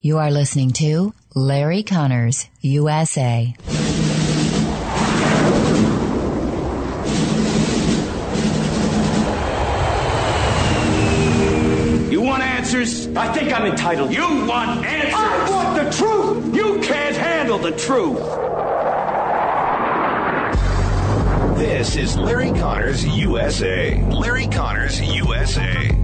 You are listening to Larry Conners, USA. You want answers? I think I'm entitled. You want answers? I want the truth! You can't handle the truth. This is Larry Conners USA. Larry Conners USA.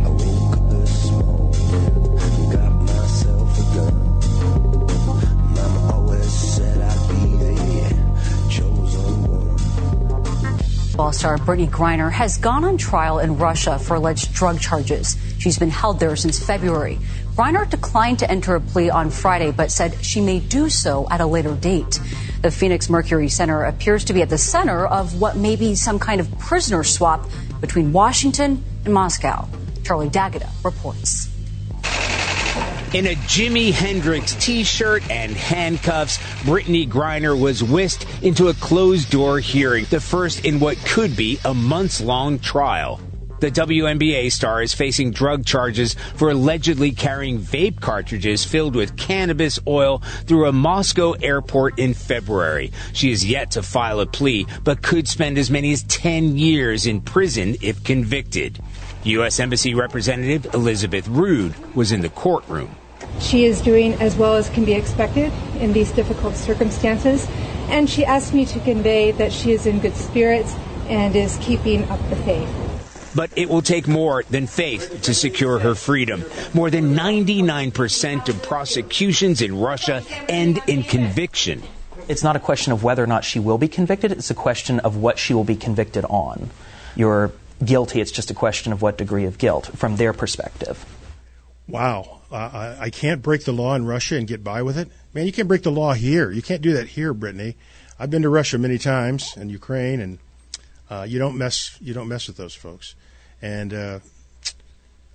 Basketball star Brittany Griner has gone on trial in Russia for alleged drug charges. She's been held there since February. Griner declined to enter a plea on Friday, but said she may do so at a later date. The Phoenix Mercury Center appears to be at the center of what may be some kind of prisoner swap between Washington and Moscow. Charlie D'Agata reports. In a Jimi Hendrix t-shirt and handcuffs, Brittany Griner was whisked into a closed-door hearing, the first in what could be a months-long trial. The WNBA star is facing drug charges for allegedly carrying vape cartridges filled with cannabis oil through a Moscow airport in February. She is yet to file a plea, but could spend as many as 10 years in prison if convicted. U.S. Embassy Representative Elizabeth Rood was in the courtroom. She is doing as well as can be expected in these difficult circumstances, and she asked me to convey that she is in good spirits and is keeping up the faith. But it will take more than faith to secure her freedom. More than 99% of prosecutions in Russia end in conviction. It's not a question of whether or not she will be convicted, it's a question of what she will be convicted on. You're guilty, it's just a question of what degree of guilt from their perspective. Wow. I, I can't break the law in Russia and get by with it. Man, you can't break the law here. You can't do that here, Brittany. I've been to Russia many times and Ukraine, and uh, you don't mess you don't mess with those folks. And uh,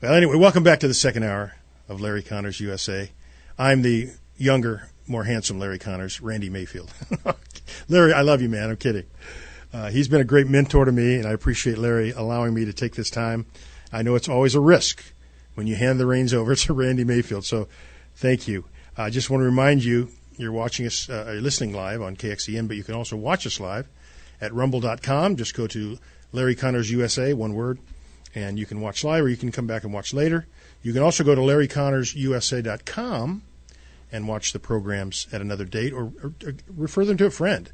well, anyway, welcome back to the second hour of Larry Conners USA. I'm the younger, more handsome Larry Conners, Randy Mayfield. Larry, I love you, man. I'm kidding. Uh, he's been a great mentor to me, and I appreciate Larry allowing me to take this time. I know it's always a risk when you hand the reins over to Randy Mayfield. So thank you. I just want to remind you you're watching us, uh, you're listening live on KXEN, but you can also watch us live at rumble.com. Just go to Larry Conners USA, one word, and you can watch live or you can come back and watch later. You can also go to larryconnersusa.com and watch the programs at another date or, or, or refer them to a friend.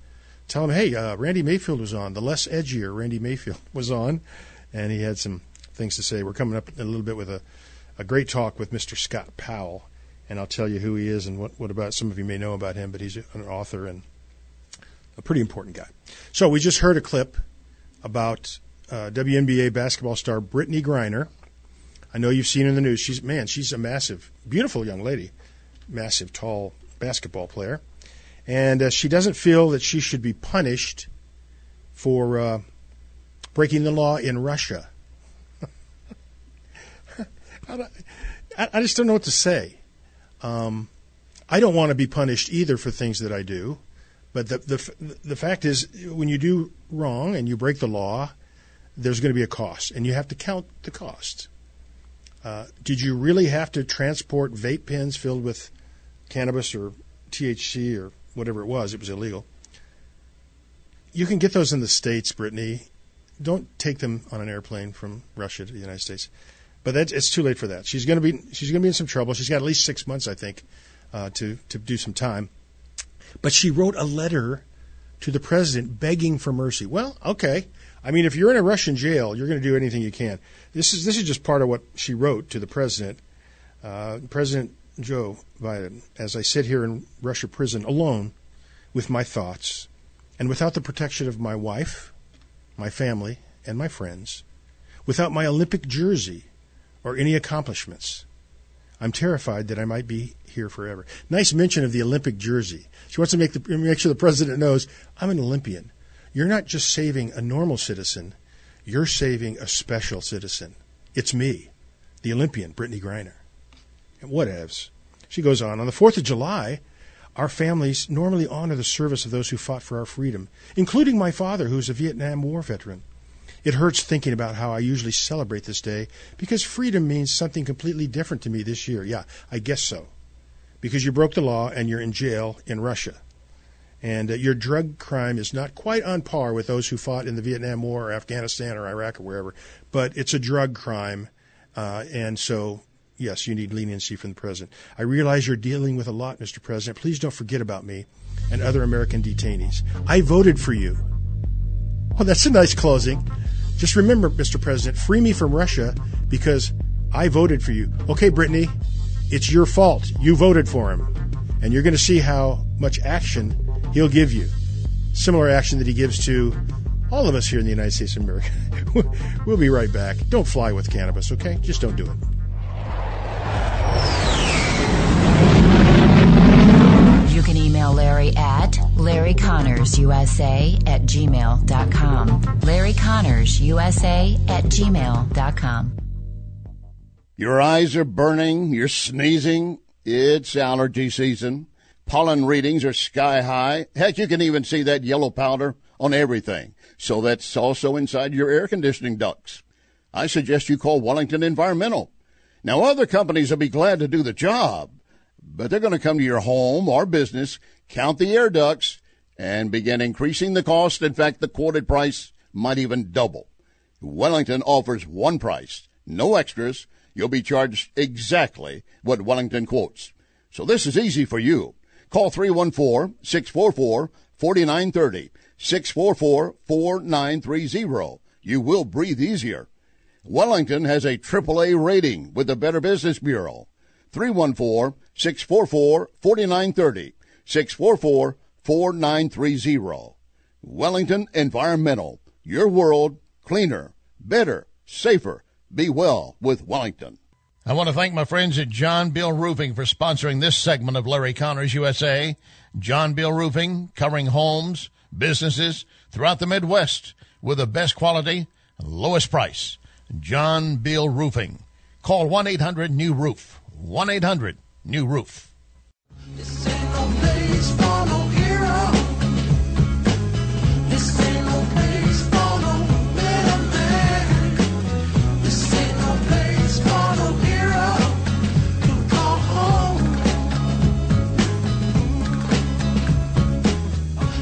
Tell them, hey, uh, Randy Mayfield was on. The less edgier Randy Mayfield was on, and he had some things to say. We're coming up a little bit with a a great talk with Mr. Scott Powell, and I'll tell you who he is and what, what about some of you may know about him, but he's an author and a pretty important guy. So we just heard a clip about uh, WNBA basketball star Brittany Griner. I know you've seen her in the news. She's man, she's a massive, beautiful young lady, massive, tall basketball player, and uh, she doesn't feel that she should be punished for uh, breaking the law in Russia. I, I just don't know what to say. Um, I don't want to be punished either for things that I do, but the the the fact is, when you do wrong and you break the law, there's going to be a cost, and you have to count the cost. Uh, did you really have to transport vape pens filled with cannabis or THC or whatever it was? It was illegal. You can get those in the states, Brittany. Don't take them on an airplane from Russia to the United States. But it's too late for that. She's going to be she's going to be in some trouble. She's got at least six months, I think, uh, to to do some time. But she wrote a letter to the president begging for mercy. Well, okay. I mean, if you're in a Russian jail, you're going to do anything you can. This is this is just part of what she wrote to the president. Uh, president Joe Biden, as I sit here in Russia prison alone with my thoughts and without the protection of my wife, my family, and my friends, without my Olympic jersey or any accomplishments. I'm terrified that I might be here forever. Nice mention of the Olympic jersey. She wants to make, the, make sure the president knows I'm an Olympian. You're not just saving a normal citizen, you're saving a special citizen. It's me, the Olympian, Brittany Griner. And whatevs. She goes on. On the 4th of July, our families normally honor the service of those who fought for our freedom, including my father, who's a Vietnam War veteran. It hurts thinking about how I usually celebrate this day because freedom means something completely different to me this year. Yeah, I guess so. because you broke the law and you're in jail in Russia. And uh, your drug crime is not quite on par with those who fought in the Vietnam War or Afghanistan or Iraq or wherever, but it's a drug crime. Uh, and so, yes, you need leniency from the president. I realize you're dealing with a lot, Mr. President. Please don't forget about me and other American detainees. I voted for you. Well, that's a nice closing. Just remember, Mr. President, free me from Russia because I voted for you. Okay, Brittany, it's your fault. You voted for him. And you're going to see how much action he'll give you. Similar action that he gives to all of us here in the United States of America. we'll be right back. Don't fly with cannabis, okay? Just don't do it. You can email Larry at LarryConnersUSA at gmail.com. LarryConnersUSA at gmail.com. Your eyes are burning, you're sneezing, it's allergy season. Pollen readings are sky high. Heck, you can even see that yellow powder on everything. So that's also inside your air conditioning ducts. I suggest you call Wellington Environmental. Now, other companies will be glad to do the job, but they're going to come to your home or business, count the air ducts, and begin increasing the cost. In fact, the quoted price might even double. Wellington offers one price, no extras. You'll be charged exactly what Wellington quotes. So this is easy for you. Call 314-644-4930. 644-4930. You will breathe easier. Wellington has a AAA rating with the Better Business Bureau. 314-644-4930. 644-4930. Wellington Environmental. Your world cleaner, better, safer. Be well with Wellington. I want to thank my friends at John Bill Roofing for sponsoring this segment of Larry Conners USA. John Bill Roofing, covering homes, businesses throughout the Midwest with the best quality, lowest price. John Bill Roofing. Call 1-800-NEW-ROOF. 1-800-NEW-ROOF. This ain't no place follow hero. This ain't no place followed. This ain't no place follow hero To call home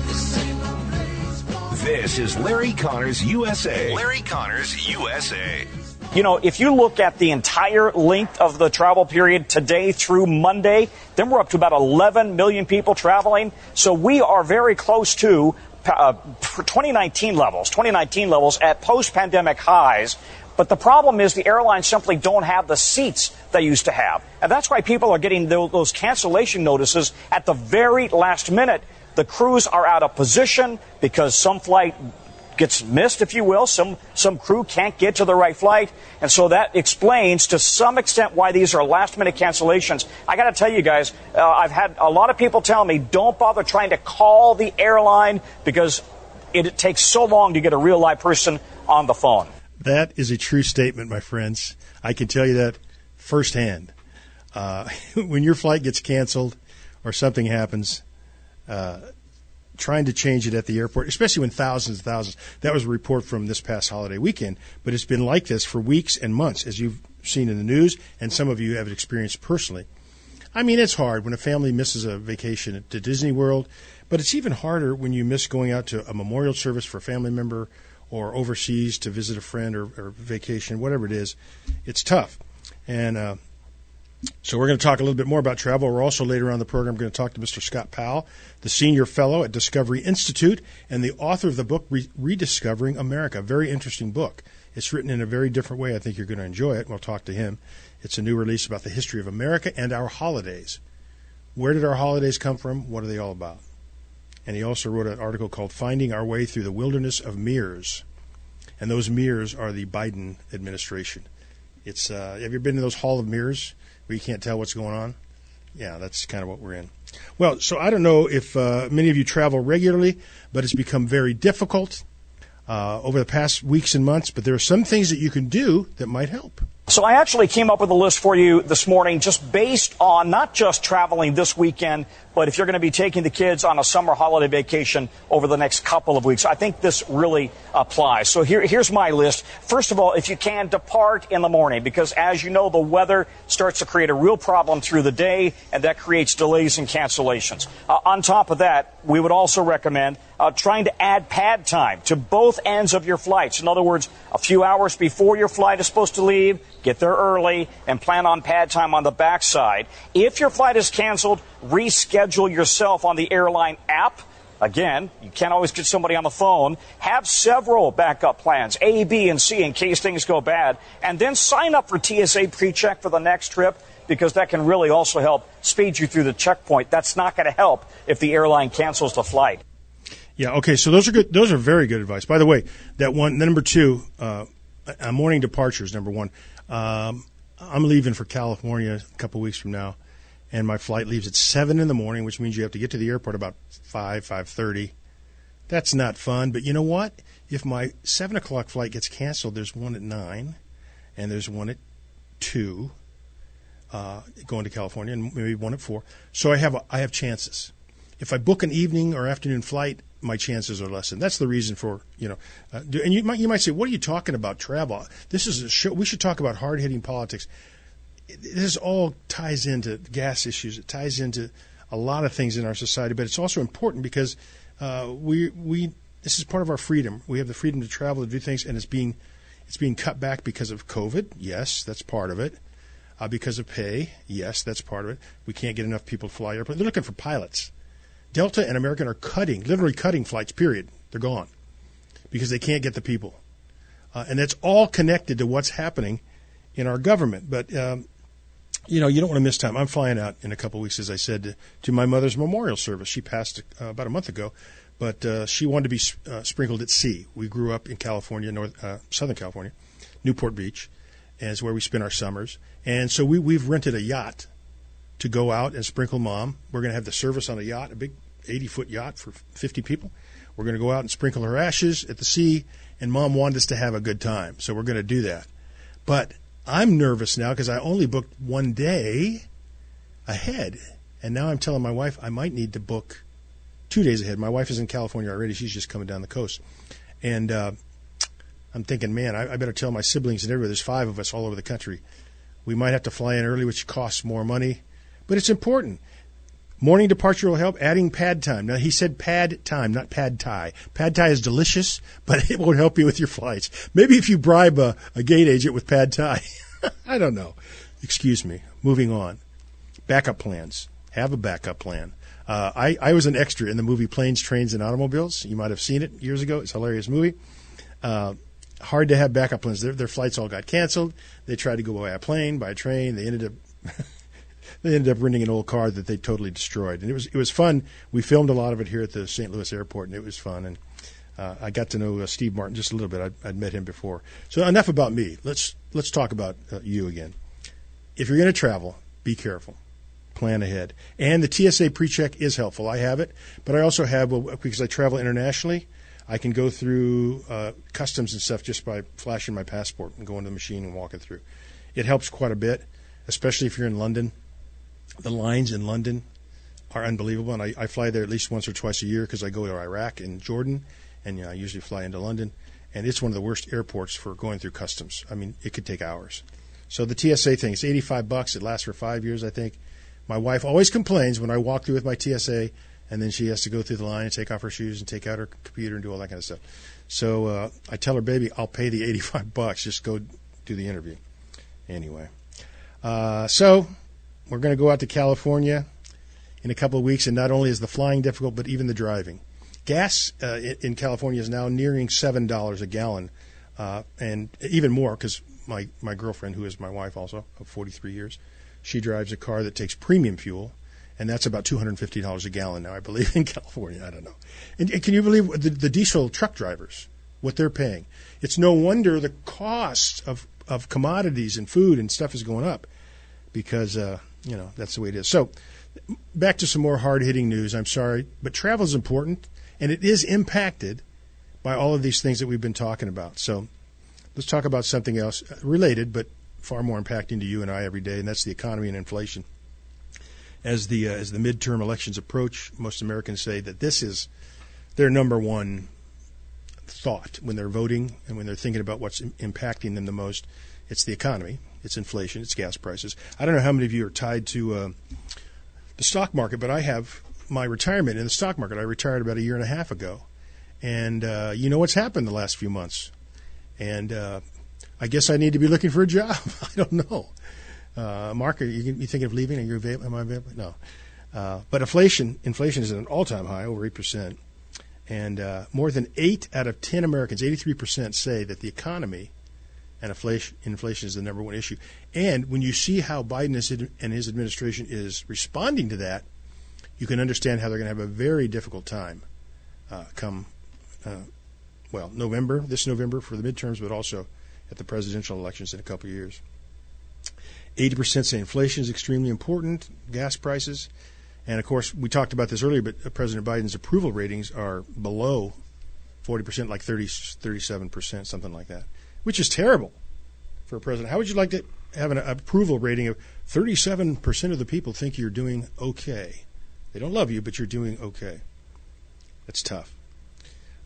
This single place followed This is Larry Conners USA. Larry Conners USA. You know, if you look at the entire length of the travel period today through Monday, then we're up to about 11 million people traveling. So we are very close to uh, 2019 levels, 2019 levels at post-pandemic highs. But the problem is the airlines simply don't have the seats they used to have. And that's why people are getting those cancellation notices at the very last minute. The crews are out of position because some flight gets missed, if you will. Some, some crew can't get to the right flight. And so that explains to some extent why these are last minute cancellations. I got to tell you guys, uh, I've had a lot of people tell me don't bother trying to call the airline because it, it takes so long to get a real live person on the phone. That is a true statement, my friends. I can tell you that firsthand. Uh, when your flight gets canceled or something happens, uh, trying to change it at the airport, especially when thousands and thousands. That was a report from this past holiday weekend, but it's been like this for weeks and months, as you've seen in the news, and some of you have experienced personally. I mean, it's hard when a family misses a vacation to Disney World, but it's even harder when you miss going out to a memorial service for a family member or overseas to visit a friend or, or vacation, whatever it is. It's tough. And uh, so we're going to talk a little bit more about travel. We're also later on the program going to talk to Mr. Scott Powell, the senior fellow at Discovery Institute and the author of the book Re- Rediscovering America. Very interesting book. It's written in a very different way. I think you're going to enjoy it. We'll talk to him. It's a new release about the history of America and our holidays. Where did our holidays come from? What are they all about? And he also wrote an article called Finding Our Way Through the Wilderness of Mirrors. And those mirrors are the Biden administration. It's uh, have you been to those Hall of Mirrors? Where you can't tell what's going on. Yeah, that's kind of what we're in. Well, so I don't know if uh, many of you travel regularly, but it's become very difficult uh, over the past weeks and months. But there are some things that you can do that might help. So I actually came up with a list for you this morning just based on not just traveling this weekend, but if you're going to be taking the kids on a summer holiday vacation over the next couple of weeks. I think this really applies. So here, here's my list. First of all, if you can, depart in the morning because as you know, the weather starts to create a real problem through the day and that creates delays and cancellations. Uh, on top of that, we would also recommend uh, trying to add pad time to both ends of your flights. In other words, a few hours before your flight is supposed to leave, get there early and plan on pad time on the backside. If your flight is canceled, reschedule yourself on the airline app. Again, you can't always get somebody on the phone. Have several backup plans, A, B, and C, in case things go bad. And then sign up for TSA pre-check for the next trip because that can really also help speed you through the checkpoint. That's not going to help if the airline cancels the flight. Yeah. Okay. So those are good. Those are very good advice. By the way, that one number two, uh, morning departures. Number one, um, I'm leaving for California a couple weeks from now, and my flight leaves at seven in the morning, which means you have to get to the airport about five five thirty. That's not fun. But you know what? If my seven o'clock flight gets canceled, there's one at nine, and there's one at two. Uh, going to California, and maybe one at four. So I have a, I have chances. If I book an evening or afternoon flight, my chances are lessened. That's the reason for you know. Uh, and you might you might say, what are you talking about travel? This is a show. We should talk about hard hitting politics. This all ties into gas issues. It ties into a lot of things in our society, but it's also important because uh, we we this is part of our freedom. We have the freedom to travel to do things, and it's being it's being cut back because of COVID. Yes, that's part of it. Uh, because of pay, yes, that's part of it. We can't get enough people to fly airplanes. They're looking for pilots. Delta and American are cutting, literally cutting flights, period. They're gone because they can't get the people. Uh, and that's all connected to what's happening in our government. But, um, you know, you don't want to miss time. I'm flying out in a couple of weeks, as I said, to, to my mother's memorial service. She passed uh, about a month ago, but uh, she wanted to be uh, sprinkled at sea. We grew up in California, North, uh, Southern California, Newport Beach, is where we spend our summers. And so we, we've rented a yacht to go out and sprinkle mom. We're going to have the service on a yacht, a big 80 foot yacht for 50 people. We're going to go out and sprinkle her ashes at the sea, and mom wanted us to have a good time, so we're going to do that. But I'm nervous now because I only booked one day ahead, and now I'm telling my wife I might need to book two days ahead. My wife is in California already; she's just coming down the coast, and uh, I'm thinking, man, I, I better tell my siblings and everybody. There's five of us all over the country. We might have to fly in early, which costs more money, but it's important. Morning departure will help. Adding pad time. Now he said pad time, not pad thai. Pad thai is delicious, but it won't help you with your flights. Maybe if you bribe a, a gate agent with pad thai. I don't know. Excuse me. Moving on. Backup plans. Have a backup plan. Uh, I, I was an extra in the movie Planes, Trains, and Automobiles. You might have seen it years ago. It's a hilarious movie. Uh, hard to have backup plans. Their, their flights all got canceled. They tried to go by a plane, by a train. They ended up they ended up renting an old car that they totally destroyed. And it was it was fun. We filmed a lot of it here at the St. Louis airport, and it was fun. And uh, I got to know uh, Steve Martin just a little bit. I'd, I'd, met him before. So enough about me. Let's let's talk about uh, you again. If you're going to travel, be careful. Plan ahead. And the TSA pre-check is helpful. I have it, but I also have because I travel internationally. I can go through uh, customs and stuff just by flashing my passport and going to the machine and walking through. It helps quite a bit, especially if you're in London the lines in London are unbelievable, and I, I fly there at least once or twice a year because I go to Iraq and Jordan, and you know, I usually fly into London, and it's one of the worst airports for going through customs. I mean, it could take hours. So the TSA thing, it's 85 bucks. It lasts for five years, I think. My wife always complains when I walk through with my TSA, and then she has to go through the line and take off her shoes and take out her computer and do all that kind of stuff. So uh, I tell her, baby, I'll pay the 85 bucks. Just go do the interview. Anyway, uh, so we're going to go out to California in a couple of weeks, and not only is the flying difficult, but even the driving. Gas uh, in California is now nearing seven dollars a gallon, uh, and even more because my my girlfriend, who is my wife also of 43 years, she drives a car that takes premium fuel, and that's about 250 dollars a gallon now, I believe, in California. I don't know. And, and can you believe the, the diesel truck drivers what they're paying? It's no wonder the cost of of commodities and food and stuff is going up because uh, you know, that's the way it is. So, back to some more hard hitting news. I'm sorry, but travel is important, and it is impacted by all of these things that we've been talking about. So, let's talk about something else uh, related, but far more impacting to you and I every day, and that's the economy and inflation. As the uh, as the midterm elections approach, most Americans say that this is their number one thought when they're voting and when they're thinking about what's impacting them the most. It's the economy, it's inflation, it's gas prices. I don't know how many of you are tied to uh, the stock market, but I have my retirement in the stock market. I retired about a year and a half ago, and uh, you know what's happened the last few months, and uh, I guess I need to be looking for a job. I don't know. Uh, Mark, are you, you thinking of leaving? Are you available? Am I available? No. Uh, but inflation, inflation is at an all-time high, over eight percent, and uh, more than eight out of ten Americans, eighty-three percent, say that the economy and inflation, is the number one issue. And when you see how Biden is, and his administration is responding to that, you can understand how they're going to have a very difficult time uh, come, uh, well, November, this November for the midterms, but also at the presidential elections in a couple of years. 80% say inflation is extremely important, gas prices. And of course, we talked about this earlier, but President Biden's approval ratings are below 40%, like 30, 37%, something like that, which is terrible for a president. How would you like to have an approval rating of 37% of the people think you're doing okay? They don't love you, but you're doing okay. That's tough.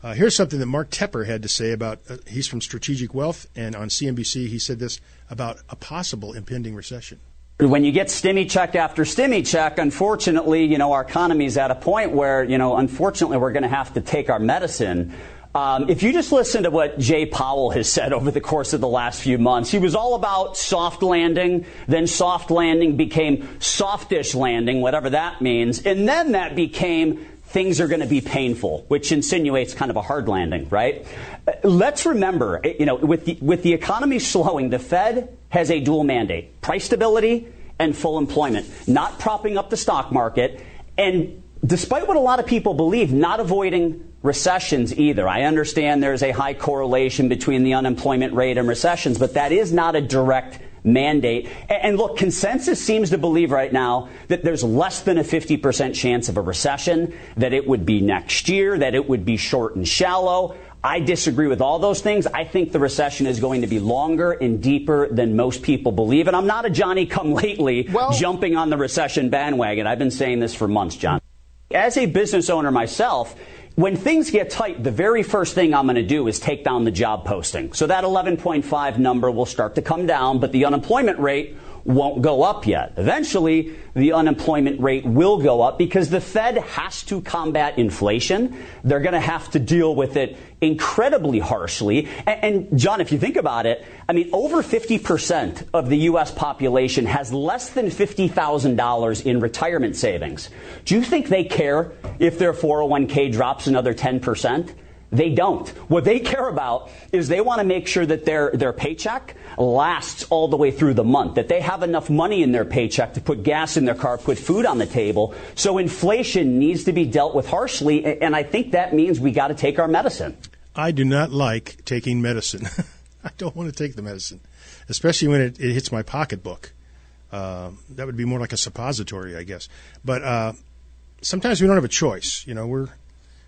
Uh, here's something that Mark Tepper had to say about. Uh, he's from Strategic Wealth, and on CNBC he said this about a possible impending recession. When you get stimmy check after stimmy check, unfortunately, you know our economy's at a point where you know unfortunately we're going to have to take our medicine. Um, if you just listen to what Jay Powell has said over the course of the last few months, he was all about soft landing, then soft landing became softish landing, whatever that means, and then that became things are going to be painful, which insinuates kind of a hard landing, right? Let's remember, you know, with the, with the economy slowing, the Fed has a dual mandate price stability and full employment, not propping up the stock market. And despite what a lot of people believe, not avoiding recessions either. I understand there's a high correlation between the unemployment rate and recessions, but that is not a direct mandate. And look, consensus seems to believe right now that there's less than a 50% chance of a recession, that it would be next year, that it would be short and shallow. I disagree with all those things. I think the recession is going to be longer and deeper than most people believe. And I'm not a Johnny come lately well, jumping on the recession bandwagon. I've been saying this for months, John. As a business owner myself, when things get tight, the very first thing I'm going to do is take down the job posting. So that 11.5 number will start to come down, but the unemployment rate won't go up yet. Eventually, the unemployment rate will go up because the Fed has to combat inflation. They're going to have to deal with it incredibly harshly. And, and, John, if you think about it, I mean, over 50% of the U.S. population has less than $50,000 in retirement savings. Do you think they care if their 401k drops another 10%? They don't. What they care about is they want to make sure that their, their paycheck lasts all the way through the month, that they have enough money in their paycheck to put gas in their car, put food on the table. So inflation needs to be dealt with harshly, and I think that means we got to take our medicine. I do not like taking medicine. I don't want to take the medicine, especially when it, it hits my pocketbook. Uh, that would be more like a suppository, I guess. But uh, sometimes we don't have a choice. You know, we're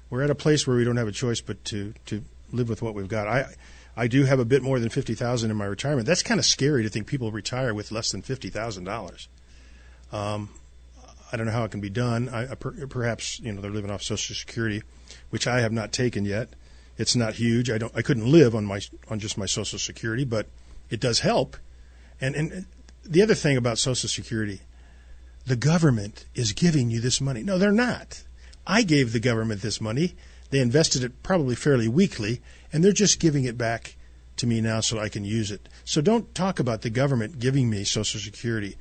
we're at a place where we don't have a choice but to to live with what we've got. I I do have a bit more than fifty thousand in my retirement. That's kind of scary to think people retire with less than fifty thousand dollars. Um, I don't know how it can be done. I, I per, perhaps you know they're living off Social Security, which I have not taken yet. It's not huge. I don't. I couldn't live on my on just my Social Security, but it does help. And and the other thing about Social Security, the government is giving you this money. No, they're not. I gave the government this money. They invested it probably fairly weakly, and they're just giving it back to me now so I can use it. So don't talk about the government giving me Social Security.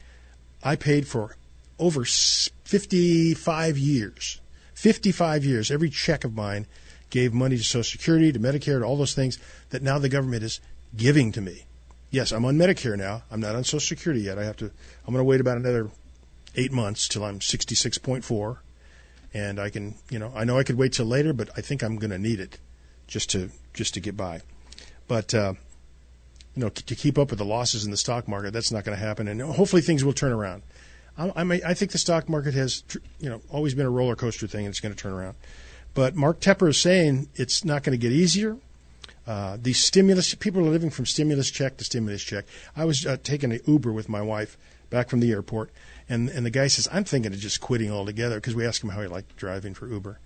I paid for over 55 years. 55 years. Every check of mine gave money to Social Security, to Medicare, to all those things that now the government is giving to me. Yes, I'm on Medicare now. I'm not on Social Security yet. I have to. I'm going to wait about another eight months till I'm 66.4 and I can, you know, I know I could wait till later, but I think I'm going to need it just to just to get by. But uh, you know, to keep up with the losses in the stock market, that's not going to happen, and hopefully things will turn around. I, I, I think the stock market has, you know, always been a roller coaster thing, and it's going to turn around. But Mark Tepper is saying it's not going to get easier. Uh, these stimulus people are living from stimulus check to stimulus check. I was uh, taking an Uber with my wife back from the airport, and and the guy says, "I'm thinking of just quitting altogether," because we asked him how he liked driving for Uber.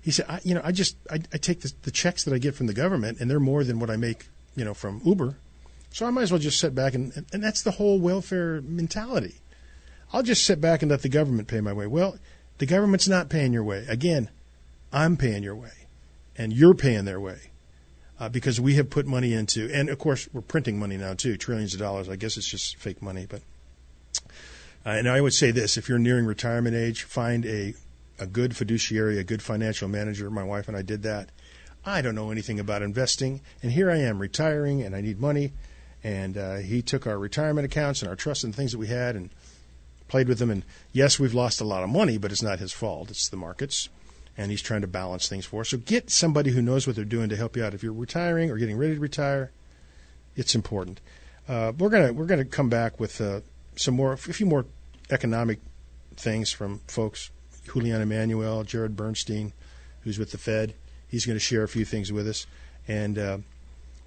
He said, I, "You know, I just I, I take the, the checks that I get from the government, and they're more than what I make, you know, from Uber, so I might as well just sit back and and, that's the whole welfare mentality. I'll just sit back and let the government pay my way. Well, the government's not paying your way. Again, I'm paying your way, and you're paying their way." Uh, because we have put money into, and of course we're printing money now too, trillions of dollars. I guess it's just fake money, but uh, and I would say this: if you're nearing retirement age, find a a good fiduciary, a good financial manager. My wife and I did that. I don't know anything about investing, and here I am retiring, and I need money. And uh, he took our retirement accounts and our trusts and things that we had, and played with them. And yes, we've lost a lot of money, but it's not his fault; it's the markets. And he's trying to balance things for us. So get somebody who knows what they're doing to help you out. If you're retiring or getting ready to retire, it's important. Uh, we're gonna we're gonna come back with uh, some more, a few more economic things from folks. Julian Emanuel, Jared Bernstein, who's with the Fed. He's going to share a few things with us, and uh,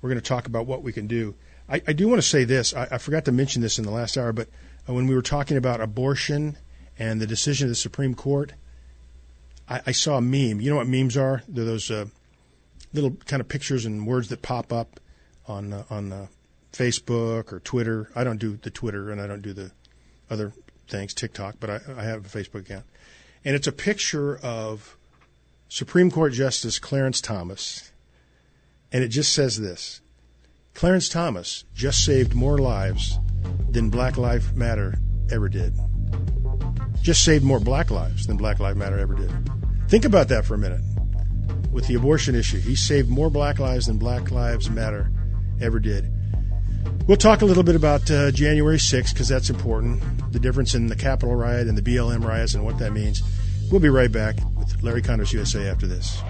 we're going to talk about what we can do. I, I do want to say this. I, I, forgot to mention this in the last hour, but uh, when we were talking about abortion and the decision of the Supreme Court, I, I saw a meme. You know what memes are? They're those uh, little kind of pictures and words that pop up on uh, on uh, Facebook or Twitter. I don't do the Twitter and I don't do the other things, TikTok, but I, I have a Facebook account. And it's a picture of Supreme Court Justice Clarence Thomas. And it just says this Clarence Thomas just saved more lives than Black Lives Matter ever did. Just saved more black lives than Black Lives Matter ever did. Think about that for a minute. With the abortion issue, he saved more black lives than Black Lives Matter ever did. We'll talk a little bit about uh, January 6th because that's important. The difference in the Capitol riot and the BLM riots and what that means. We'll be right back with Larry Conners USA after this.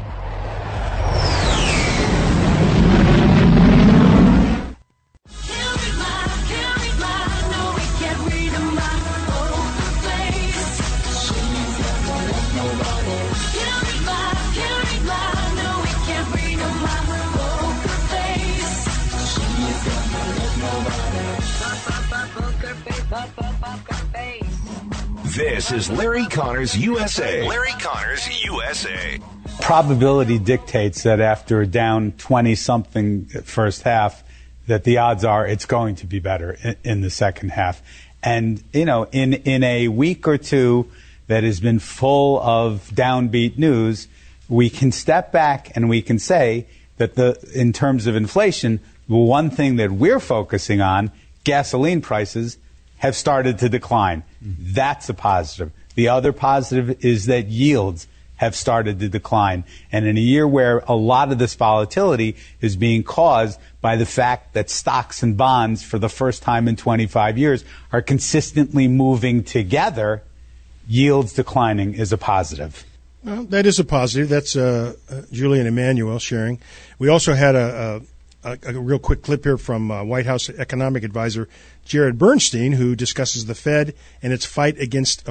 Is Larry Conners USA. Larry Conners USA. Probability dictates that after a down 20 something first half, that the odds are it's going to be better in, in, the second half. And, you know, in, in a week or two that has been full of downbeat news, we can step back and we can say that the, in terms of inflation, the one thing that we're focusing on, gasoline prices, have started to decline. Mm-hmm. That's a positive. The other positive is that yields have started to decline. And in a year where a lot of this volatility is being caused by the fact that stocks and bonds, for the first time in 25 years, are consistently moving together, yields declining is a positive. Well, that is a positive. That's uh, uh, Julian Emanuel sharing. We also had a, a, a, real quick clip here from uh, White House economic advisor Jared Bernstein, who discusses the Fed and its fight against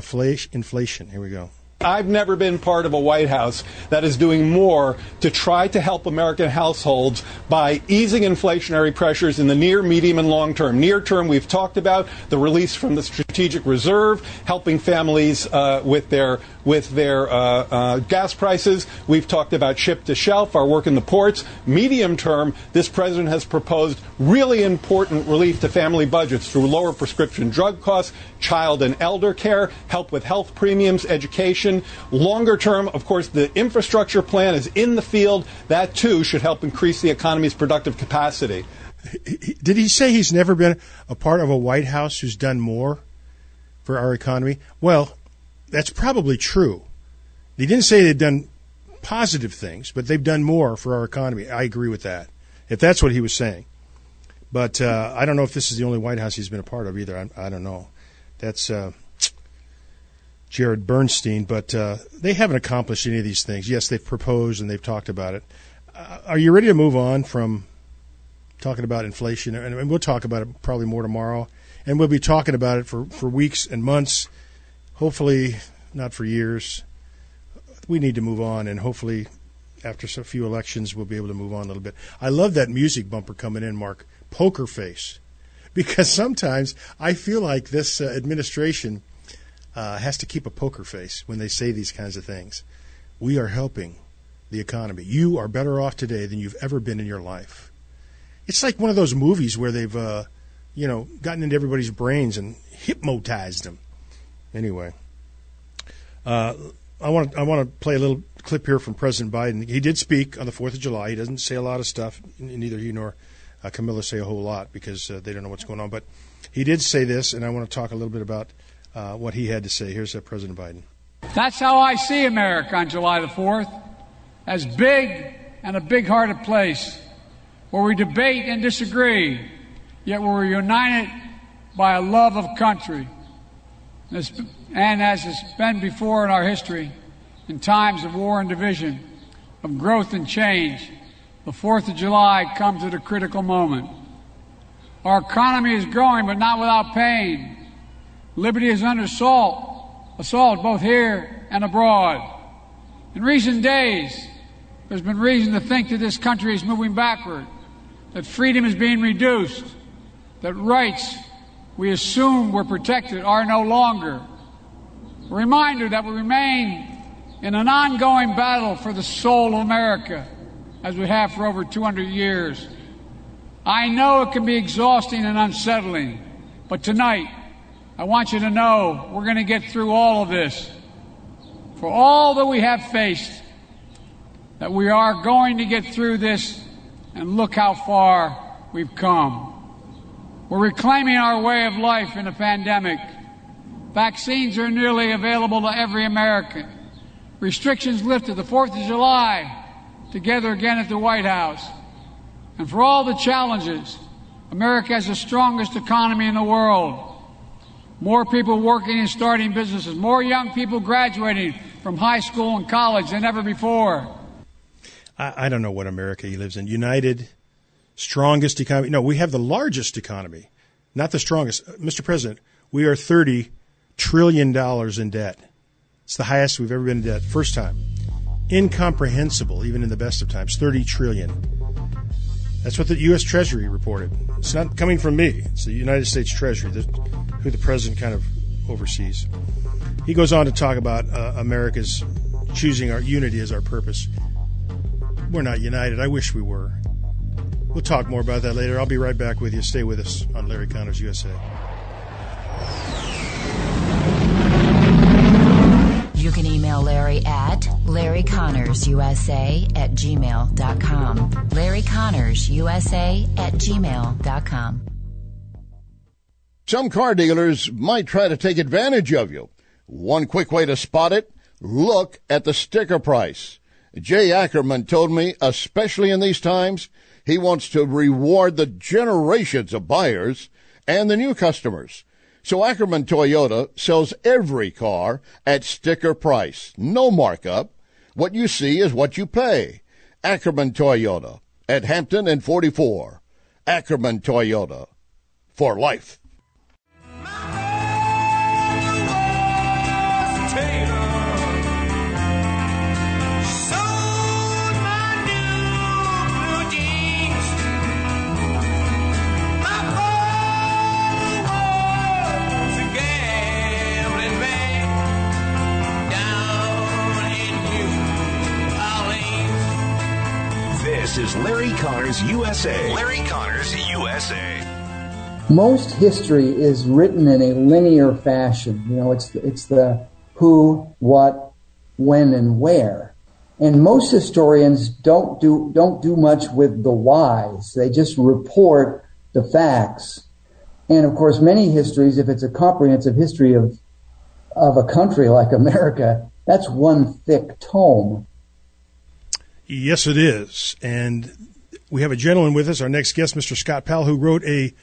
inflation. Here we go. I've never been part of a White House that is doing more to try to help American households by easing inflationary pressures in the near, medium, and long term. Near term, we've talked about the release from the strategic reserve, helping families uh, with their with their uh, uh, gas prices. We've talked about ship to shelf, our work in the ports. Medium term, this president has proposed really important relief to family budgets through lower prescription drug costs, child and elder care, help with health premiums, education. Longer term, of course, the infrastructure plan is in the field. That too should help increase the economy's productive capacity. Did he say he's never been a part of a White House who's done more for our economy? Well, that's probably true. They didn't say they'd done positive things, but they've done more for our economy. I agree with that. If that's what he was saying. But uh, I don't know if this is the only White House he's been a part of either. I, I don't know. That's uh, Jared Bernstein, but uh, they haven't accomplished any of these things. Yes, they've proposed and they've talked about it. Uh, are you ready to move on from talking about inflation? And, and we'll talk about it probably more tomorrow. And we'll be talking about it for, for weeks and months hopefully not for years. We need to move on, and hopefully after a few elections, we'll be able to move on a little bit. I love that music bumper coming in, Mark. Poker face. Because sometimes I feel like this uh, administration uh, has to keep a poker face when they say these kinds of things. We are helping the economy. You are better off today than you've ever been in your life. It's like one of those movies where they've, uh, you know, gotten into everybody's brains and hypnotized them. Anyway, uh, I want I want to play a little clip here from President Biden. He did speak on the Fourth of July. He doesn't say a lot of stuff. Neither he nor uh, Kamala say a whole lot because uh, they don't know what's going on. But he did say this, and I want to talk a little bit about uh, what he had to say. Here's uh, President Biden. That's how I see America on July the 4th as big and a big hearted place where we debate and disagree, yet we're united by a love of country. And as has been before in our history, in times of war and division, of growth and change, the 4th of July comes at a critical moment. Our economy is growing, but not without pain. Liberty is under assault, assault both here and abroad. In recent days, there's been reason to think that this country is moving backward, that freedom is being reduced, that rights we assumed were protected are no longer. A reminder that we remain in an ongoing battle for the soul of America, as we have for over 200 years. I know it can be exhausting and unsettling, but tonight, I want you to know we're going to get through all of this. For all that we have faced, that we are going to get through this and look how far we've come. We're reclaiming our way of life in a pandemic. Vaccines are nearly available to every American. Restrictions lifted the 4th of July, together again at the White House. And for all the challenges, America has the strongest economy in the world. More people working and starting businesses, more young people graduating from high school and college than ever before. I, I don't know what America he lives in. United, strongest economy. No, we have the largest economy, not the strongest. Mr. President, we are $30 trillion in debt. It's the highest we've ever been in debt. First time. Incomprehensible, even in the best of times. 30 trillion. That's what the U.S. Treasury reported. It's not coming from me. It's the United States Treasury, that, who the president kind of oversees. He goes on to talk about uh, America's choosing our unity as our purpose. We're not united. I wish we were. We'll talk more about that later. I'll be right back with you. Stay with us on Larry Conners USA. You can email Larry at LarryConnersUSA at gmail.com. LarryConnersUSA at gmail.com. Some car dealers might try to take advantage of you. One quick way to spot it look at the sticker price. Jay Ackerman told me, especially in these times, he wants to reward the generations of buyers and the new customers. So Ackerman Toyota sells every car at sticker price. No markup. What you see is what you pay. Ackerman Toyota at Hampton and 44. Ackerman Toyota for life. This is Larry Conners USA. Larry Conners USA. Most history is written in a linear fashion. You know, it's it's the who, what, when, and where. And most historians don't do don't do much with the whys. They just report the facts. And of course, many histories, if it's a comprehensive history of of a country like America, that's one thick tome. Yes, it is. And we have a gentleman with us, our next guest, Mr. Scott Powell, who wrote a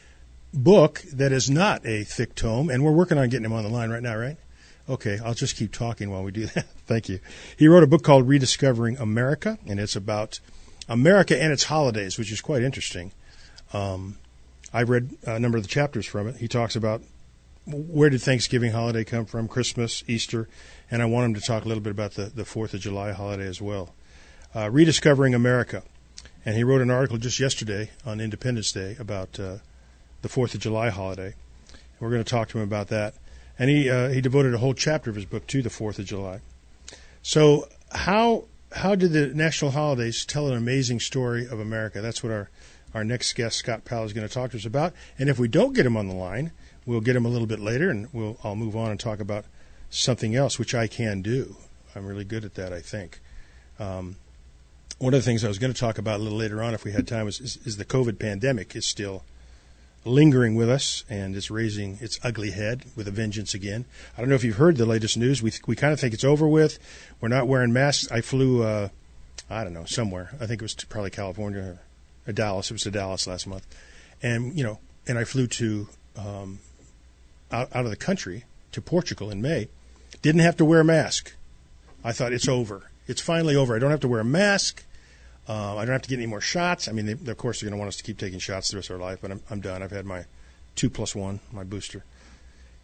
book that is not a thick tome, and we're working on getting him on the line right now, right? Okay, I'll just keep talking while we do that. Thank you. He wrote a book called Rediscovering America, and it's about America and its holidays, which is quite interesting. Um, I've read a number of the chapters from it. He talks about where did Thanksgiving holiday come from, Christmas, Easter, and I want him to talk a little bit about the, the 4th of July holiday as well. Uh, Rediscovering America. And he wrote an article just yesterday on Independence Day about uh, the Fourth of July holiday. We're going to talk to him about that. And he uh, he devoted a whole chapter of his book to the Fourth of July. So how how did the national holidays tell an amazing story of America? That's what our our next guest Scott Powell is going to talk to us about. And if we don't get him on the line, we'll get him a little bit later, and we'll I'll move on and talk about something else, which I can do. I'm really good at that, I think. Um, one of the things I was going to talk about a little later on, if we had time, is, is, is the COVID pandemic is still lingering with us and it's raising its ugly head with a vengeance again. I don't know if you've heard the latest news. We we kind of think it's over with. We're not wearing masks. I flew, uh, I don't know, somewhere. I think it was probably California or Dallas. It was to Dallas last month, and you know, and I flew to um, out out of the country to Portugal in May. Didn't have to wear a mask. I thought it's over. It's finally over. I don't have to wear a mask. Uh, I don't have to get any more shots. I mean, they, of course, they're going to want us to keep taking shots the rest of our life, but I'm, I'm done. I've had my two plus one, my booster.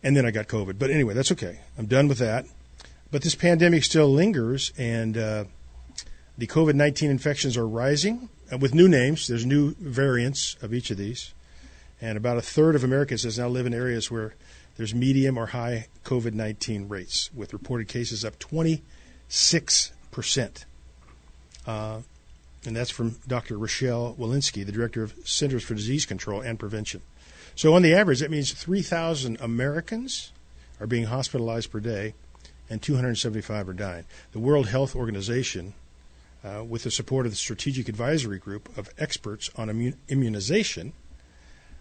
And then I got COVID. But anyway, that's okay. I'm done with that. But this pandemic still lingers, and uh, the COVID 19 infections are rising uh, with new names. There's new variants of each of these. And about a third of Americans now live in areas where there's medium or high COVID 19 rates, with reported cases up 26%. Uh, and that's from Dr. Rochelle Walensky, the director of Centers for Disease Control and Prevention. So, on the average, that means 3,000 Americans are being hospitalized per day, and 275 are dying. The World Health Organization, uh, with the support of the Strategic Advisory Group of experts on immun- immunization,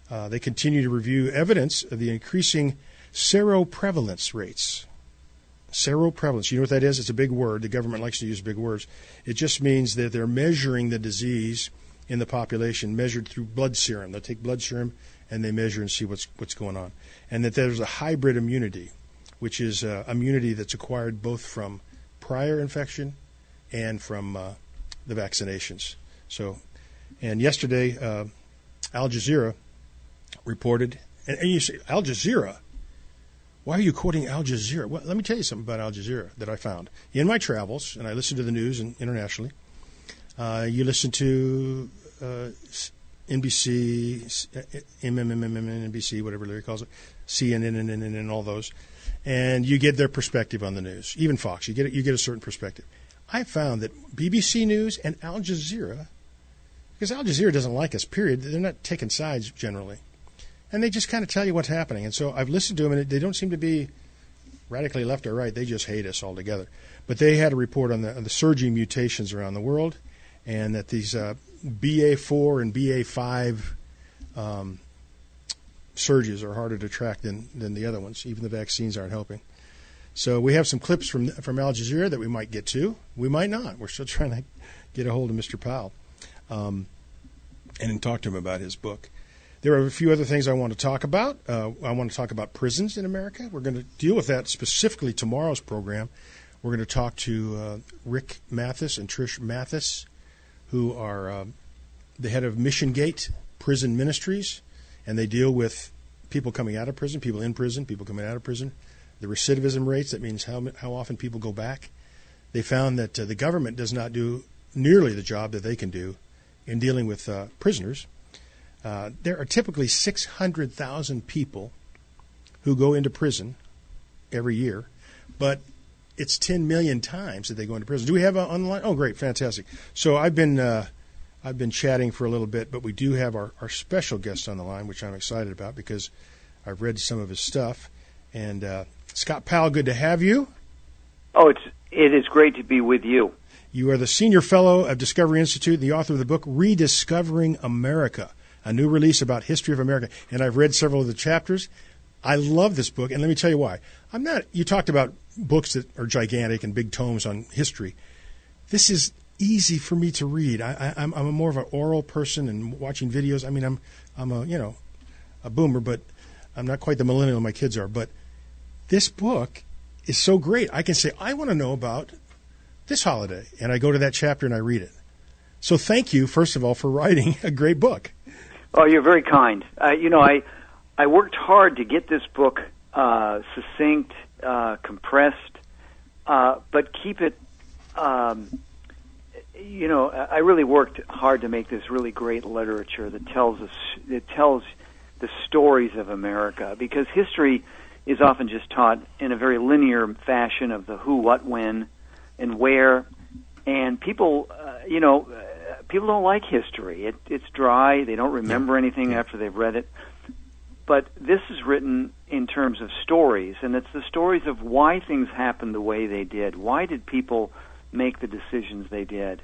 uh, they continue to review evidence of the increasing seroprevalence rates Seroprevalence. You know what that is? It's a big word. The government likes to use big words. It just means that they're measuring the disease in the population, measured through blood serum. They'll take blood serum and they measure and see what's what's going on. And that there's a hybrid immunity, which is uh, immunity that's acquired both from prior infection and from uh, the vaccinations. So, and yesterday, uh, Al Jazeera reported, and, and you see, Al Jazeera why are you quoting Al Jazeera? Well, let me tell you something about Al Jazeera that I found in my travels, and I listen to the news and internationally. Uh, you listen to uh, NBC, MMMMNBC, whatever Larry calls it, CNN, and, and, and all those, and you get their perspective on the news. Even Fox, you get you get a certain perspective. I found that BBC News and Al Jazeera, because Al Jazeera doesn't like us. Period. They're not taking sides generally and they just kind of tell you what's happening. And so I've listened to them, and they don't seem to be radically left or right. They just hate us altogether. But they had a report on the, on the surging mutations around the world, and that these uh, BA4 and BA5 um, surges are harder to track than, than the other ones. Even the vaccines aren't helping. So we have some clips from from Al Jazeera that we might get to. We might not. We're still trying to get a hold of Mr. Powell um, and talk to him about his book. There are a few other things I want to talk about. Uh, I want to talk about prisons in America. We're going to deal with that specifically tomorrow's program. We're going to talk to uh, Rick Mathis and Trish Mathis, who are uh, the head of Mission Gate Prison Ministries, and they deal with people coming out of prison, people in prison, people coming out of prison, the recidivism rates. That means how how often people go back. They found that uh, the government does not do nearly the job that they can do in dealing with uh, prisoners uh, there are typically 600,000 people who go into prison every year, but it's 10 million times that they go into prison. Do we have a online? Oh, great, fantastic. So I've been uh, I've been chatting for a little bit, but we do have our, our special guest on the line, which I'm excited about because I've read some of his stuff. And uh, Scott Powell, good to have you. Oh, it's it is great to be with you. You are the senior fellow of Discovery Institute and the author of the book Rediscovering America a new release about history of America, and I've read several of the chapters. I love this book, and let me tell you why. I'm not. You talked about books that are gigantic and big tomes on history. This is easy for me to read. I, am I'm, I'm a more of an oral person and watching videos. I mean, I'm I'm a you know a boomer, but I'm not quite the millennial my kids are. But this book is so great. I can say I want to know about this holiday, and I go to that chapter and I read it. So thank you, first of all, for writing a great book. Oh, you're very kind. Uh, you know, I I worked hard to get this book uh, succinct, uh, compressed, uh, but keep it um, you know, I really worked hard to make this really great literature that tells us it tells the stories of America because history is often just taught in a very linear fashion of the who, what, when, and where, and people, uh, you know, people don't like history. It, it's dry. They don't remember anything after they've read it. But this is written in terms of stories, and it's the stories of why things happened the way they did. Why did people make the decisions they did?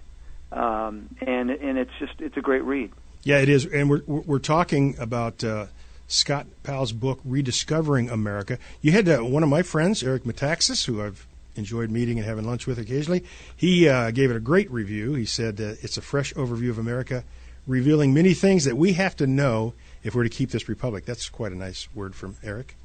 Um, and and it's just it's a great read. Yeah, it is, and we're we're talking about uh, Scott Powell's book, Rediscovering America. You had uh, one of my friends, Eric Metaxas, who I've enjoyed meeting and having lunch with occasionally. He uh, gave it a great review. He said uh, it's a fresh overview of America, revealing many things that we have to know if we're to keep this republic. That's quite a nice word from Eric.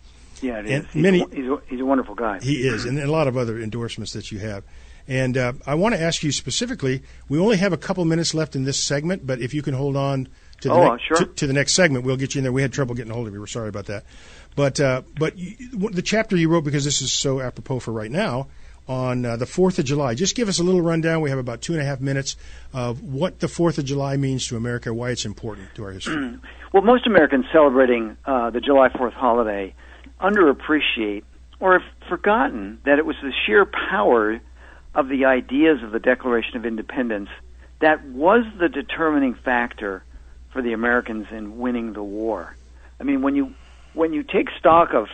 Yeah, it is. He's, many- a, he's, a, he's a wonderful guy. He is, and a lot of other endorsements that you have. And uh, I want to ask you specifically. We only have a couple minutes left in this segment, but if you can hold on to the, Oh, next- sure. to, to the next segment, we'll get you in there. We had trouble getting a hold of you. We're sorry about that. But uh, but you, the chapter you wrote because this is so apropos for right now on uh, the Fourth of July. Just give us a little rundown. We have about two and a half minutes of what the Fourth of July means to America, why it's important to our history. Well, most Americans celebrating uh, the July 4th holiday underappreciate or have forgotten that it was the sheer power of the ideas of the Declaration of Independence that was the determining factor for the Americans in winning the war. I mean, when you when you take stock of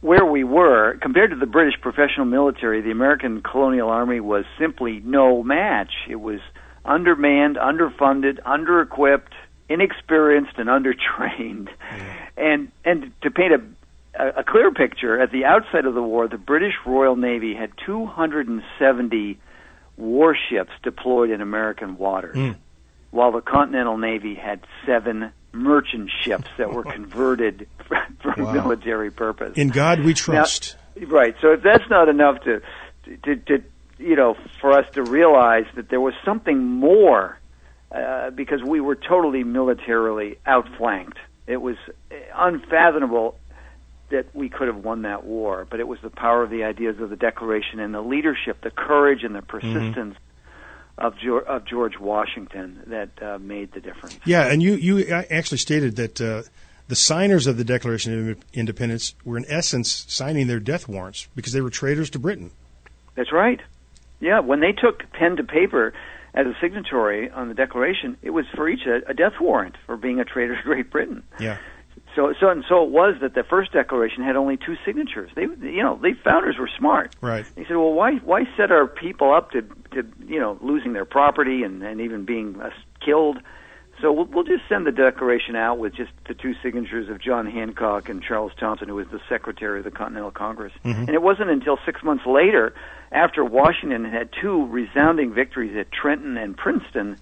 where we were compared to the British professional military, the American colonial army was simply no match. It was undermanned, underfunded, under-equipped, inexperienced, and undertrained. And and to paint a a clear picture, at the outset of the war, the British Royal Navy had 270 warships deployed in American waters, hmm. while the Continental Navy had seven merchant ships that were converted for, for Wow. military purpose. In God we trust. Now, right. So if that's not enough to, to, to, you know, for us to realize that there was something more, uh, because we were totally militarily outflanked. It was unfathomable that we could have won that war, but it was the power of the ideas of the Declaration and the leadership, the courage and the persistence of, George, of George Washington that uh, made the difference. Yeah, and you you actually stated that uh, the signers of the Declaration of Independence were in essence signing their death warrants because they were traitors to Britain. That's right. Yeah, when they took pen to paper as a signatory on the Declaration, it was for each a, a death warrant for being a traitor to Great Britain. Yeah. So, so and so it was that the first declaration had only two signatures. They, you know, the founders were smart. Right. They said, well, why, why set our people up to, to, you know, losing their property and, and even being uh, killed? So we'll, we'll just send the declaration out with just the two signatures of John Hancock and Charles Thomson, who was the secretary of the Continental Congress. Mm-hmm. Mhm. And it wasn't until six months later, after Washington had two resounding victories at Trenton and Princeton,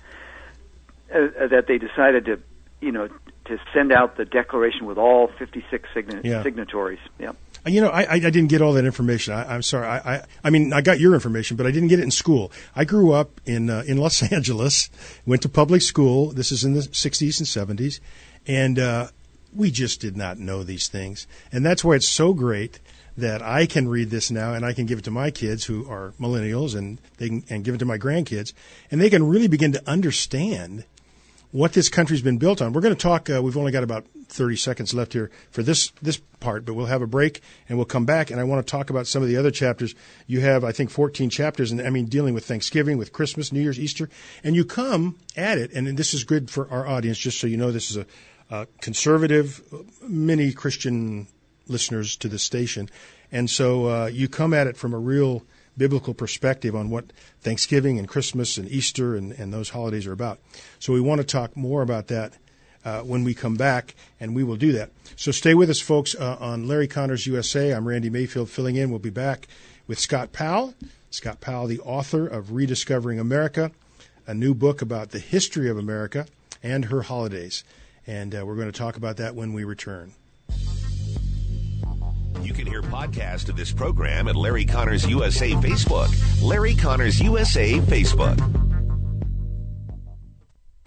uh, uh, that they decided to, you know, to send out the declaration with all 56 signa- Yeah. signatories. Yeah. You know, I, I I didn't get all that information. I, I'm sorry. I, I I mean, I got your information, but I didn't get it in school. I grew up in uh, in Los Angeles, went to public school. This is in the 60s and 70s, and uh, we just did not know these things. And that's why it's so great that I can read this now and I can give it to my kids who are millennials, and they can, and give it to my grandkids, and they can really begin to understand what this country's been built on. We're going to talk. Uh, we've only got about 30 seconds left here for this this part, but we'll have a break and we'll come back. And I want to talk about some of the other chapters. You have, I think, 14 chapters, and I mean, dealing with Thanksgiving, with Christmas, New Year's, Easter, and you come at it. And this is good for our audience, just so you know, this is a, a conservative, many Christian listeners to this station, and so uh, you come at it from a real biblical perspective on what Thanksgiving and Christmas and Easter and, and those holidays are about. So we want to talk more about that uh, when we come back, and we will do that. So stay with us, folks, uh, on Larry Conners USA. I'm Randy Mayfield filling in. We'll be back with Scott Powell. Scott Powell, the author of Rediscovering America, a new book about the history of America and her holidays. And uh, we're going to talk about that when we return. You can hear podcast of this program at Larry Conners USA Facebook. Larry Conners USA Facebook.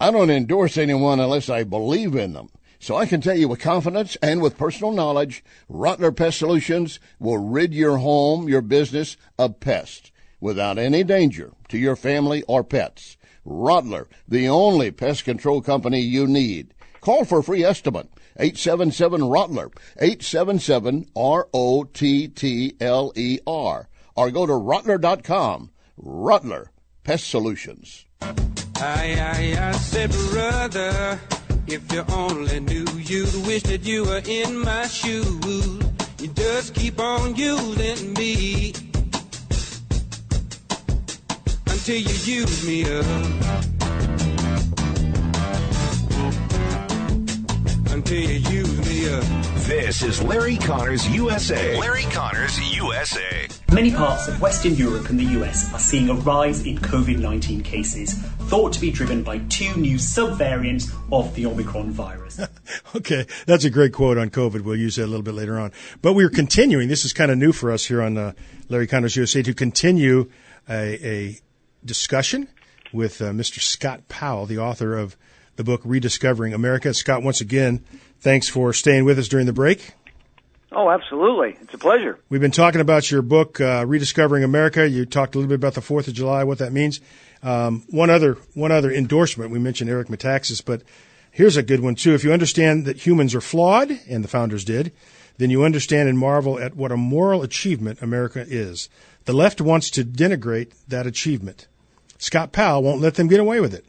I don't endorse anyone unless I believe in them. So I can tell you with confidence and with personal knowledge, Rottler Pest Solutions will rid your home, your business of pests without any danger to your family or pets. Rottler, the only pest control company you need. Call for a free estimate. 877 Rottler, 877 R O T T L E R, or go to Rottler.com. Rottler Pest Solutions. I, I, I said, brother, if you only knew, you'd wish that you were in my shoes. You just keep on using me until you use me up. Until you use me up. This is Larry Conners USA. Larry Conners USA. Many parts of Western Europe and the US are seeing a rise in COVID 19 cases, thought to be driven by two new subvariants of the Omicron virus. Okay, that's a great quote on COVID. We'll use that a little bit later on. But we're continuing. This is kind of new for us here on uh, Larry Conners USA to continue a, a discussion with uh, Mr. Scott Powell, the author of the book Rediscovering America. Scott, once again, thanks for staying with us during the break. Oh, absolutely. It's a pleasure. We've been talking about your book, uh, Rediscovering America. You talked a little bit about the Fourth of July, what that means. Um, one other one other endorsement. We mentioned Eric Metaxas, but here's a good one too. If you understand that humans are flawed, and the founders did, then you understand and marvel at what a moral achievement America is. The left wants to denigrate that achievement. Scott Powell won't let them get away with it.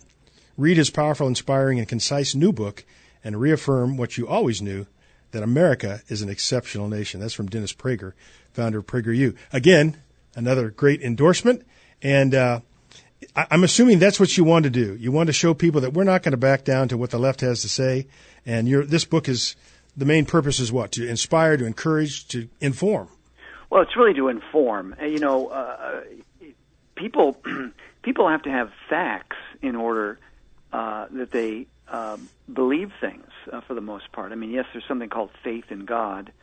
Read his powerful, inspiring, and concise new book and reaffirm what you always knew that America is an exceptional nation. That's from Dennis Prager, founder of PragerU. Again, another great endorsement. And uh, I- I'm assuming that's what you want to do. You want to show people that we're not going to back down to what the left has to say. And this book is the main purpose is what to inspire, to encourage, to inform. Well, it's really to inform. Uh, You know, uh, people people have to have facts in order uh, that they um, believe things uh, for the most part. I mean, yes, there's something called faith in God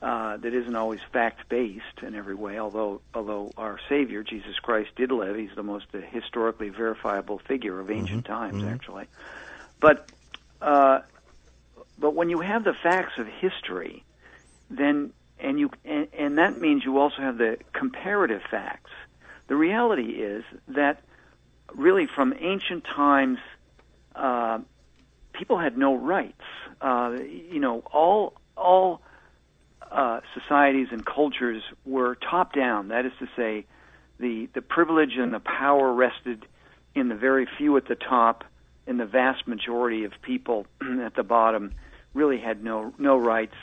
uh, that isn't always fact based in every way. Although, although our Savior Jesus Christ did live, He's the most uh, historically verifiable figure of ancient times, actually. But uh, but when you have the facts of history, then and you and, and that means you also have the comparative facts. The reality is that really from ancient times, uh, people had no rights. Uh, you know, all all uh, societies and cultures were top down. That is to say, the the privilege and the power rested in the very few at the top, and the vast majority of people at the bottom really had no no rights.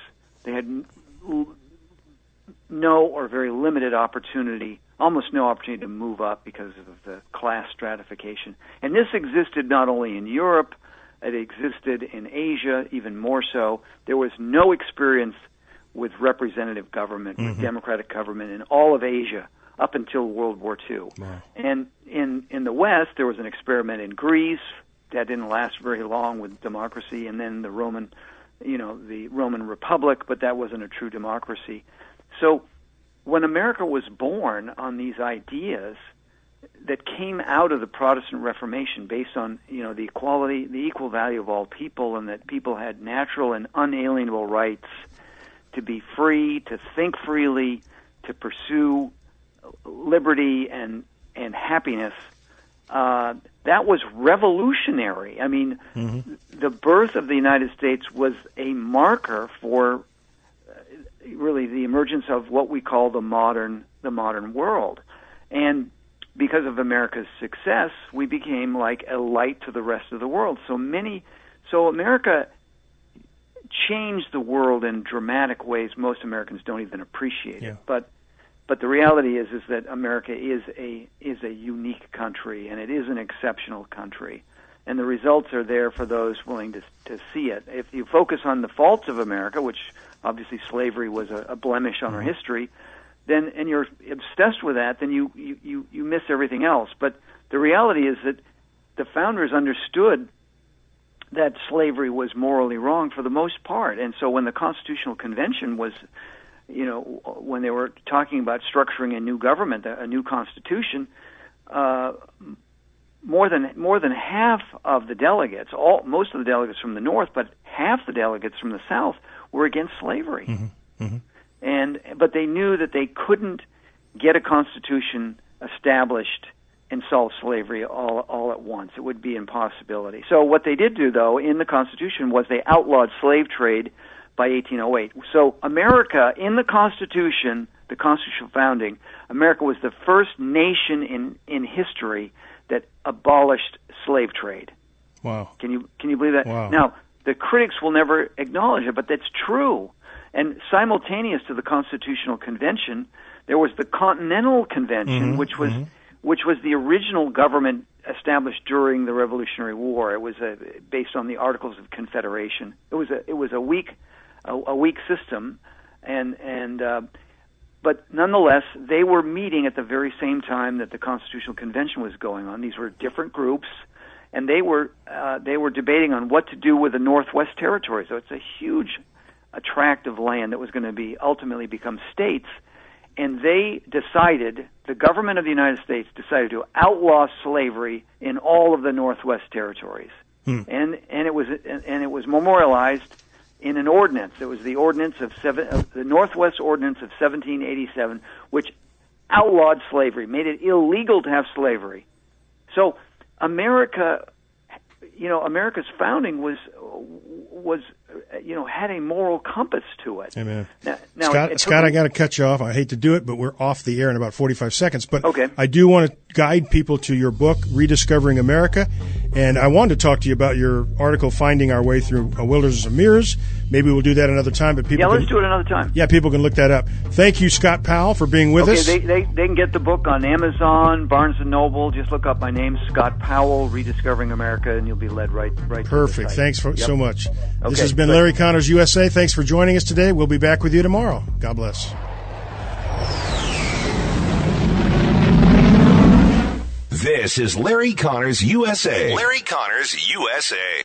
They had no or very limited opportunity, almost no opportunity to move up because of the class stratification. And this existed not only in Europe, it existed in Asia even more so. There was no experience with representative government, with Mhm. democratic government in all of Asia up until World War II. And in in the West, there was an experiment in Greece that didn't last very long with democracy, and then the Roman, you know, the Roman Republic, but that wasn't a true democracy. So when America was born on these ideas that came out of the Protestant Reformation based on, you know, the equality, the equal value of all people and that people had natural and unalienable rights to be free, to think freely, to pursue liberty and and happiness. Uh, that was revolutionary. I mean, the birth of the United States was a marker for really the emergence of what we call the modern the modern world. And because of America's success, we became like a light to the rest of the world. So many so America changed the world in dramatic ways most Americans don't even appreciate it. But but the reality is is that America is a is a unique country and it is an exceptional country. And the results are there for those willing to to see it. If you focus on the faults of America, which obviously slavery was a, a blemish on our history, then and you're obsessed with that, then you, you, you, you miss everything else. But the reality is that the founders understood that slavery was morally wrong for the most part. And so when the Constitutional Convention was, you know, when they were talking about structuring a new government, a, a new constitution, uh, more than more than half of the delegates, all most of the delegates from the North, but half the delegates from the South were against slavery mm-hmm. Mm-hmm. and but they knew that they couldn't get a constitution established and solve slavery all all at once. It would be impossibility. So what they did do though in the Constitution was they outlawed slave trade by 1808. So America in the Constitution, the constitutional founding, America was the first nation in in history that abolished slave trade. Wow. Can you can you believe that? Wow. Now, the critics will never acknowledge it, but that's true. And simultaneous to the Constitutional Convention, there was the Continental Convention, Mhm, which was mhm. which was the original government established during the Revolutionary War. It was a, based on the Articles of Confederation. It was a it was a weak a, a weak system, and and uh, but nonetheless, they were meeting at the very same time that the Constitutional Convention was going on. These were different groups, and they were uh, they were debating on what to do with the Northwest Territory. So it's a huge a tract of land that was going to be ultimately become states, and they decided the government of the United States decided to outlaw slavery in all of the Northwest Territories, Hmm. and and it was and it was memorialized in an ordinance. It was the ordinance of seven, the Northwest Ordinance of 1787, which outlawed slavery, made it illegal to have slavery. So America, you know, America's founding was was Uh, you know had a moral compass to it. Amen. Now, now Scott, it Scott, me- I got to cut you off. I hate to do it, but we're off the air in about 45 seconds. But Okay. I do want to guide people to your book, Rediscovering America. And I wanted to talk to you about your article, Finding Our Way Through a Wilderness of Mirrors. Maybe we'll do that another time, but people yeah, let's can, do it another time. Yeah, people can look that up. Thank you, Scott Powell, for being with okay, us. they, they they can get the book on Amazon, Barnes and Noble. Just look up my name, Scott Powell, Rediscovering America, and you'll be led right right. Perfect. Thanks for, Yep. so much. this Okay, has been. Larry Conners USA. Thanks for joining us today. We'll be back with you tomorrow. God bless. This is Larry Conners USA. Larry Conners USA.